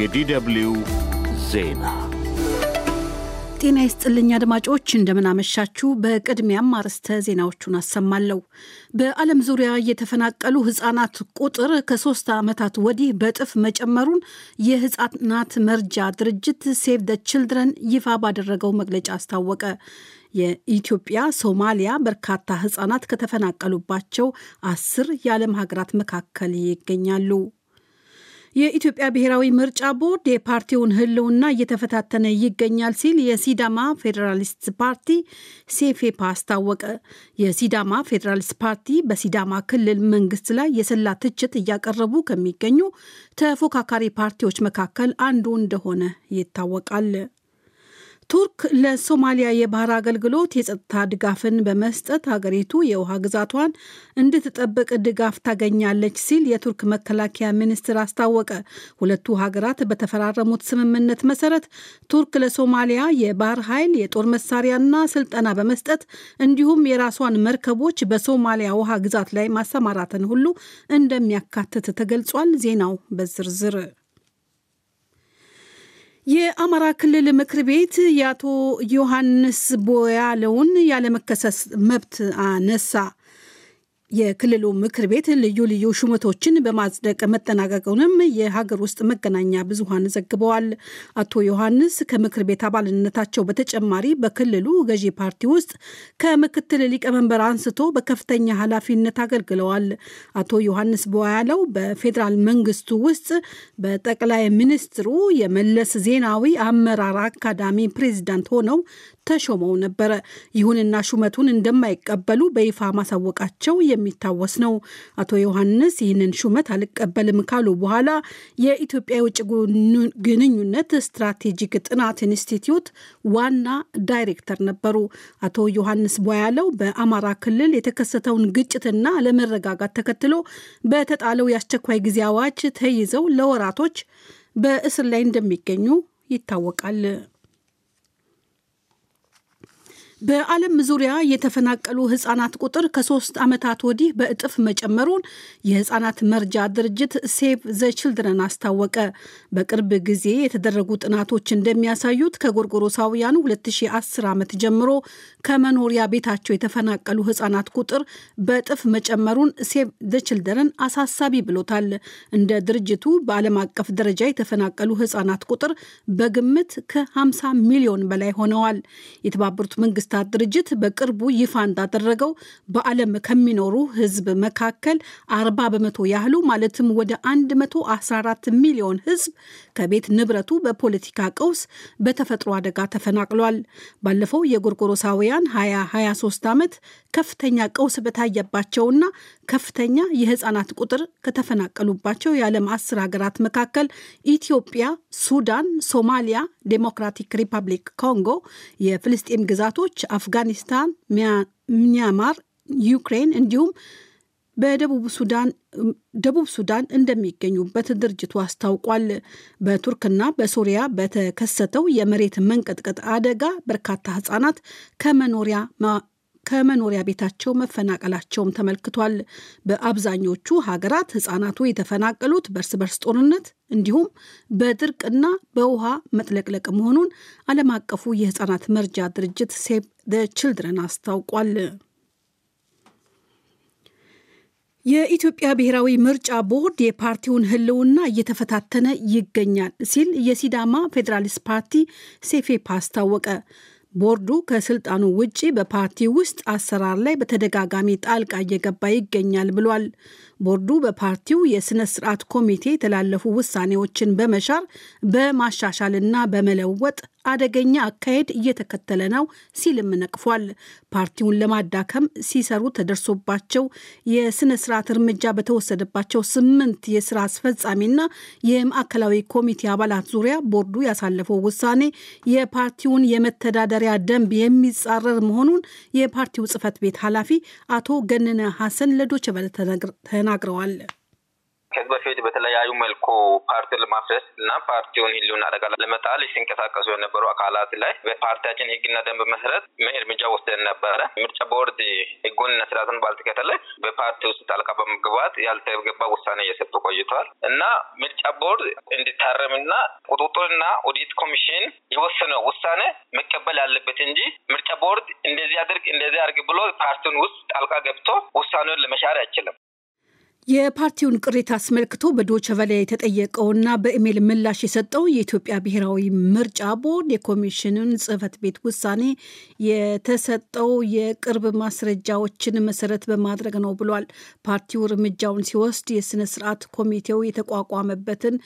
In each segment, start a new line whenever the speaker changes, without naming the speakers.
የዲደብልዩ ዜና
ጤና ይስጥልኝ አድማጮች፣ እንደምን አመሻችሁ። በቅድሚያም አርዕስተ ዜናዎቹን አሰማለሁ። በዓለም ዙሪያ የተፈናቀሉ ህጻናት ቁጥር ከሶስት ዓመታት ወዲህ በእጥፍ መጨመሩን የህጻናት መርጃ ድርጅት ሴቭ ዘ ችልድረን ይፋ ባደረገው መግለጫ አስታወቀ። ኢትዮጵያና ሶማሊያ በርካታ ህጻናት ከተፈናቀሉባቸው አስር የዓለም ሀገራት መካከል ይገኛሉ። የኢትዮጵያ ብሔራዊ ምርጫ ቦርድ የፓርቲውን ህልውና እየተፈታተነ ይገኛል ሲል የሲዳማ ፌዴራሊስት ፓርቲ ሴፌፓ አስታወቀ። የሲዳማ ፌዴራሊስት ፓርቲ በሲዳማ ክልል መንግስት ላይ የሰላ ትችት እያቀረቡ ከሚገኙ ተፎካካሪ ፓርቲዎች መካከል አንዱ እንደሆነ ይታወቃል። ቱርክ ለሶማሊያ የባህር አገልግሎት የጸጥታ ድጋፍን በመስጠት ሀገሪቱ የውሃ ግዛቷን እንድትጠብቅ ድጋፍ ታገኛለች ሲል የቱርክ መከላከያ ሚኒስትር አስታወቀ። ሁለቱ ሀገራት በተፈራረሙት ስምምነት መሰረት ቱርክ ለሶማሊያ የባህር ኃይል የጦር መሳሪያና ስልጠና በመስጠት እንዲሁም የራሷን መርከቦች በሶማሊያ ውሃ ግዛት ላይ ማሰማራትን ሁሉ እንደሚያካትት ተገልጿል። ዜናው በዝርዝር የአማራ ክልል ምክር ቤት የአቶ ዮሐንስ ቦያለውን ያለመከሰስ መብት አነሳ። የክልሉ ምክር ቤት ልዩ ልዩ ሹመቶችን በማጽደቅ መጠናቀቁንም የሀገር ውስጥ መገናኛ ብዙኃን ዘግበዋል። አቶ ዮሐንስ ከምክር ቤት አባልነታቸው በተጨማሪ በክልሉ ገዢ ፓርቲ ውስጥ ከምክትል ሊቀመንበር አንስቶ በከፍተኛ ኃላፊነት አገልግለዋል። አቶ ዮሐንስ ቦያለው በፌዴራል መንግስቱ ውስጥ በጠቅላይ ሚኒስትሩ የመለስ ዜናዊ አመራር አካዳሚ ፕሬዚዳንት ሆነው ተሾመው ነበረ። ይሁንና ሹመቱን እንደማይቀበሉ በይፋ ማሳወቃቸው የሚታወስ ነው። አቶ ዮሐንስ ይህንን ሹመት አልቀበልም ካሉ በኋላ የኢትዮጵያ የውጭ ግንኙነት ስትራቴጂክ ጥናት ኢንስቲትዩት ዋና ዳይሬክተር ነበሩ። አቶ ዮሐንስ ቧያለው በአማራ ክልል የተከሰተውን ግጭትና አለመረጋጋት ተከትሎ በተጣለው የአስቸኳይ ጊዜ አዋጅ ተይዘው ለወራቶች በእስር ላይ እንደሚገኙ ይታወቃል። በዓለም ዙሪያ የተፈናቀሉ ህጻናት ቁጥር ከሶስት ዓመታት ወዲህ በእጥፍ መጨመሩን የህጻናት መርጃ ድርጅት ሴቭ ዘ ችልድረን አስታወቀ። በቅርብ ጊዜ የተደረጉ ጥናቶች እንደሚያሳዩት ከጎርጎሮሳውያኑ 2010 ዓመት ጀምሮ ከመኖሪያ ቤታቸው የተፈናቀሉ ህጻናት ቁጥር በእጥፍ መጨመሩን ሴቭ ዘ ችልድረን አሳሳቢ ብሎታል። እንደ ድርጅቱ በዓለም አቀፍ ደረጃ የተፈናቀሉ ህጻናት ቁጥር በግምት ከ50 ሚሊዮን በላይ ሆነዋል። የተባበሩት መንግስት መንግስታት ድርጅት በቅርቡ ይፋ እንዳደረገው በዓለም ከሚኖሩ ህዝብ መካከል 40 በመቶ ያህሉ ማለትም ወደ 114 ሚሊዮን ህዝብ ከቤት ንብረቱ በፖለቲካ ቀውስ፣ በተፈጥሮ አደጋ ተፈናቅሏል። ባለፈው የጎርጎሮሳውያን 2023 ዓመት ከፍተኛ ቀውስ በታየባቸውና ከፍተኛ የህፃናት ቁጥር ከተፈናቀሉባቸው የዓለም አስር ሀገራት መካከል ኢትዮጵያ፣ ሱዳን፣ ሶማሊያ፣ ዴሞክራቲክ ሪፐብሊክ ኮንጎ፣ የፍልስጤም ግዛቶች አፍጋኒስታን፣ ሚያንማር፣ ዩክሬን እንዲሁም በደቡብ ሱዳን ደቡብ ሱዳን እንደሚገኙበት ድርጅቱ አስታውቋል። በቱርክና በሶሪያ በተከሰተው የመሬት መንቀጥቀጥ አደጋ በርካታ ህጻናት ከመኖሪያ ከመኖሪያ ቤታቸው መፈናቀላቸውም ተመልክቷል። በአብዛኞቹ ሀገራት ህጻናቱ የተፈናቀሉት በእርስ በርስ ጦርነት እንዲሁም በድርቅና በውሃ መጥለቅለቅ መሆኑን ዓለም አቀፉ የህጻናት መርጃ ድርጅት ሴቭ ዘ ችልድረን አስታውቋል። የኢትዮጵያ ብሔራዊ ምርጫ ቦርድ የፓርቲውን ህልውና እየተፈታተነ ይገኛል ሲል የሲዳማ ፌዴራሊስት ፓርቲ ሴፌፓ አስታወቀ። ቦርዱ ከስልጣኑ ውጪ በፓርቲ ውስጥ አሰራር ላይ በተደጋጋሚ ጣልቃ እየገባ ይገኛል ብሏል። ቦርዱ በፓርቲው የስነ ስርዓት ኮሚቴ የተላለፉ ውሳኔዎችን በመሻር በማሻሻልና በመለወጥ አደገኛ አካሄድ እየተከተለ ነው ሲልም ነቅፏል። ፓርቲውን ለማዳከም ሲሰሩ ተደርሶባቸው የስነ ስርዓት እርምጃ በተወሰደባቸው ስምንት የስራ አስፈጻሚና የማዕከላዊ ኮሚቴ አባላት ዙሪያ ቦርዱ ያሳለፈው ውሳኔ የፓርቲውን የመተዳደሪያ ደንብ የሚጻረር መሆኑን የፓርቲው ጽህፈት ቤት ኃላፊ አቶ ገነነ ሐሰን ቬለ ተናግረዋል።
ከዚህ በፊት በተለያዩ መልኩ ፓርቲውን ለማፍረስ እና ፓርቲውን ህልውና አደጋ ለመጣል ሲንቀሳቀሱ የነበሩ አካላት ላይ በፓርቲያችን ህግና ደንብ መሰረት እርምጃ ወስደን ነበረ። ምርጫ ቦርድ ህጉንና ስርዓቱን ባልተከተለ በፓርቲ ውስጥ ጣልቃ በመግባት ያልተገባ ውሳኔ እየሰጡ ቆይተዋል እና ምርጫ ቦርድ እንዲታረምና ቁጥጥርና ኦዲት ኮሚሽን የወሰነው ውሳኔ መቀበል ያለበት እንጂ ምርጫ ቦርድ እንደዚህ አድርግ እንደዚህ አድርግ ብሎ ፓርቲውን ውስጥ ጣልቃ ገብቶ ውሳኔውን ለመሻር አይችልም።
የፓርቲውን ቅሬታ አስመልክቶ በዶቸ ቨለ የተጠየቀውና በኢሜይል ምላሽ የሰጠው የኢትዮጵያ ብሔራዊ ምርጫ ቦርድ የኮሚሽኑን ጽህፈት ቤት ውሳኔ የተሰጠው የቅርብ ማስረጃዎችን መሰረት በማድረግ ነው ብሏል። ፓርቲው እርምጃውን ሲወስድ የስነ ስርዓት ኮሚቴው የተቋቋመበትን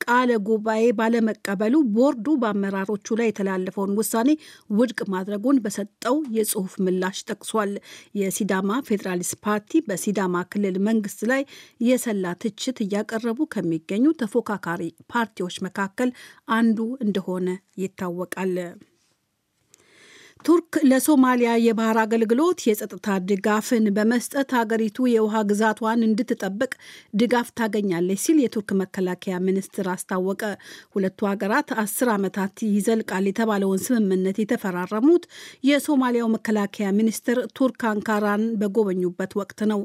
ቃለ ጉባኤ ባለመቀበሉ ቦርዱ በአመራሮቹ ላይ የተላለፈውን ውሳኔ ውድቅ ማድረጉን በሰጠው የጽሁፍ ምላሽ ጠቅሷል። የሲዳማ ፌዴራሊስት ፓርቲ በሲዳማ ክልል መንግስት ላይ የሰላ ትችት እያቀረቡ ከሚገኙ ተፎካካሪ ፓርቲዎች መካከል አንዱ እንደሆነ ይታወቃል። ቱርክ ለሶማሊያ የባህር አገልግሎት የጸጥታ ድጋፍን በመስጠት ሀገሪቱ የውሃ ግዛቷን እንድትጠብቅ ድጋፍ ታገኛለች ሲል የቱርክ መከላከያ ሚኒስትር አስታወቀ። ሁለቱ ሀገራት አስር ዓመታት ይዘልቃል የተባለውን ስምምነት የተፈራረሙት የሶማሊያው መከላከያ ሚኒስትር ቱርክ አንካራን በጎበኙበት ወቅት ነው።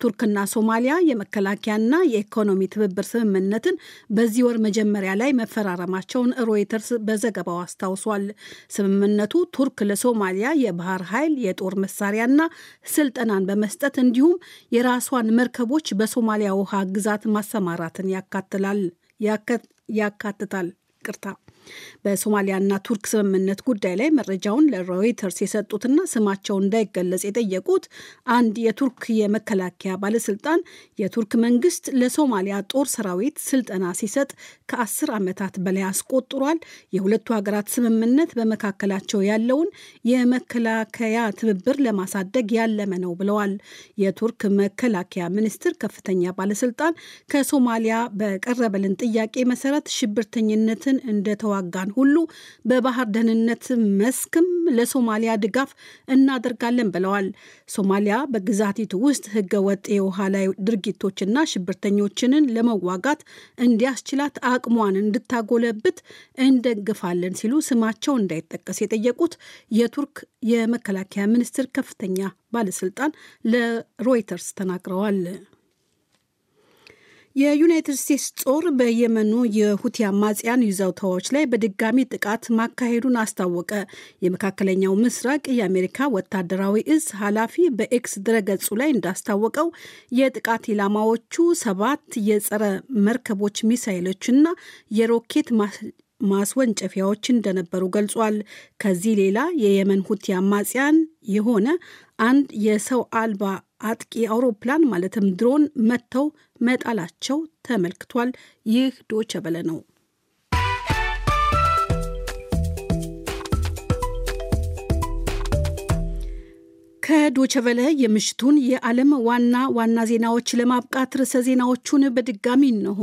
ቱርክና ሶማሊያ የመከላከያና የኢኮኖሚ ትብብር ስምምነትን በዚህ ወር መጀመሪያ ላይ መፈራረማቸውን ሮይተርስ በዘገባው አስታውሷል። ስምምነቱ ቱርክ ለሶማሊያ የባህር ኃይል የጦር መሳሪያና ስልጠናን በመስጠት እንዲሁም የራሷን መርከቦች በሶማሊያ ውሃ ግዛት ማሰማራትን ያካትታል። ቅርታ በሶማሊያና ቱርክ ስምምነት ጉዳይ ላይ መረጃውን ለሮይተርስ የሰጡትና ስማቸው እንዳይገለጽ የጠየቁት አንድ የቱርክ የመከላከያ ባለስልጣን የቱርክ መንግስት ለሶማሊያ ጦር ሰራዊት ስልጠና ሲሰጥ ከአስር ዓመታት በላይ አስቆጥሯል። የሁለቱ ሀገራት ስምምነት በመካከላቸው ያለውን የመከላከያ ትብብር ለማሳደግ ያለመ ነው ብለዋል። የቱርክ መከላከያ ሚኒስትር ከፍተኛ ባለስልጣን ከሶማሊያ በቀረበልን ጥያቄ መሰረት ሽብርተኝነትን እንደተዋ ጋን ሁሉ በባህር ደህንነት መስክም ለሶማሊያ ድጋፍ እናደርጋለን ብለዋል። ሶማሊያ በግዛቲቱ ውስጥ ህገወጥ የውሃ ላይ ድርጊቶችና ሽብርተኞችንን ለመዋጋት እንዲያስችላት አቅሟን እንድታጎለብት እንደግፋለን ሲሉ ስማቸው እንዳይጠቀስ የጠየቁት የቱርክ የመከላከያ ሚኒስትር ከፍተኛ ባለስልጣን ለሮይተርስ ተናግረዋል። የዩናይትድ ስቴትስ ጦር በየመኑ የሁቲ አማጽያን ይዞታዎች ላይ በድጋሚ ጥቃት ማካሄዱን አስታወቀ። የመካከለኛው ምስራቅ የአሜሪካ ወታደራዊ እዝ ኃላፊ በኤክስ ድረገጹ ላይ እንዳስታወቀው የጥቃት ኢላማዎቹ ሰባት የጸረ መርከቦች ሚሳይሎችና የሮኬት ማስወንጨፊያዎች እንደነበሩ ገልጿል። ከዚህ ሌላ የየመን ሁቲ አማጽያን የሆነ አንድ የሰው አልባ አጥቂ አውሮፕላን ማለትም ድሮን መጥተው መጣላቸው ተመልክቷል። ይህ ዶቸ በለ ነው። ከዶቸቨለ የምሽቱን የዓለም ዋና ዋና ዜናዎች ለማብቃት ርዕሰ ዜናዎቹን በድጋሚ እነሆ።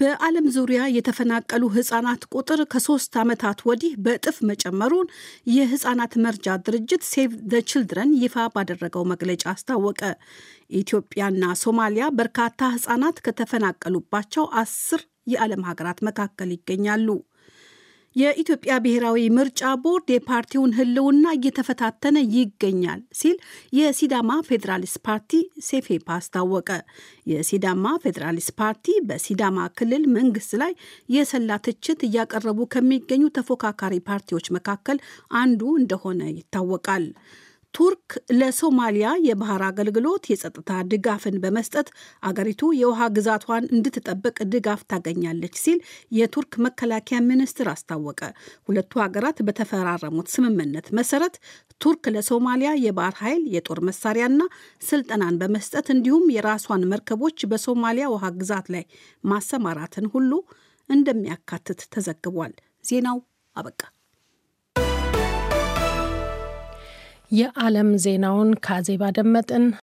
በዓለም ዙሪያ የተፈናቀሉ ህጻናት ቁጥር ከሶስት ዓመታት ወዲህ በእጥፍ መጨመሩን የህጻናት መርጃ ድርጅት ሴቭ ዘ ችልድረን ይፋ ባደረገው መግለጫ አስታወቀ። ኢትዮጵያና ሶማሊያ በርካታ ህጻናት ከተፈናቀሉባቸው አስር የዓለም ሀገራት መካከል ይገኛሉ። የኢትዮጵያ ብሔራዊ ምርጫ ቦርድ የፓርቲውን ህልውና እየተፈታተነ ይገኛል ሲል የሲዳማ ፌዴራሊስት ፓርቲ ሴፌፓ አስታወቀ። የሲዳማ ፌዴራሊስት ፓርቲ በሲዳማ ክልል መንግስት ላይ የሰላ ትችት እያቀረቡ ከሚገኙ ተፎካካሪ ፓርቲዎች መካከል አንዱ እንደሆነ ይታወቃል። ቱርክ ለሶማሊያ የባህር አገልግሎት የጸጥታ ድጋፍን በመስጠት አገሪቱ የውሃ ግዛቷን እንድትጠብቅ ድጋፍ ታገኛለች ሲል የቱርክ መከላከያ ሚኒስትር አስታወቀ። ሁለቱ ሀገራት በተፈራረሙት ስምምነት መሰረት ቱርክ ለሶማሊያ የባህር ኃይል የጦር መሳሪያና ስልጠናን በመስጠት እንዲሁም የራሷን መርከቦች በሶማሊያ ውሃ ግዛት ላይ ማሰማራትን ሁሉ እንደሚያካትት ተዘግቧል። ዜናው አበቃ።
የዓለም ዜናውን ከአዜብ አደመጥን።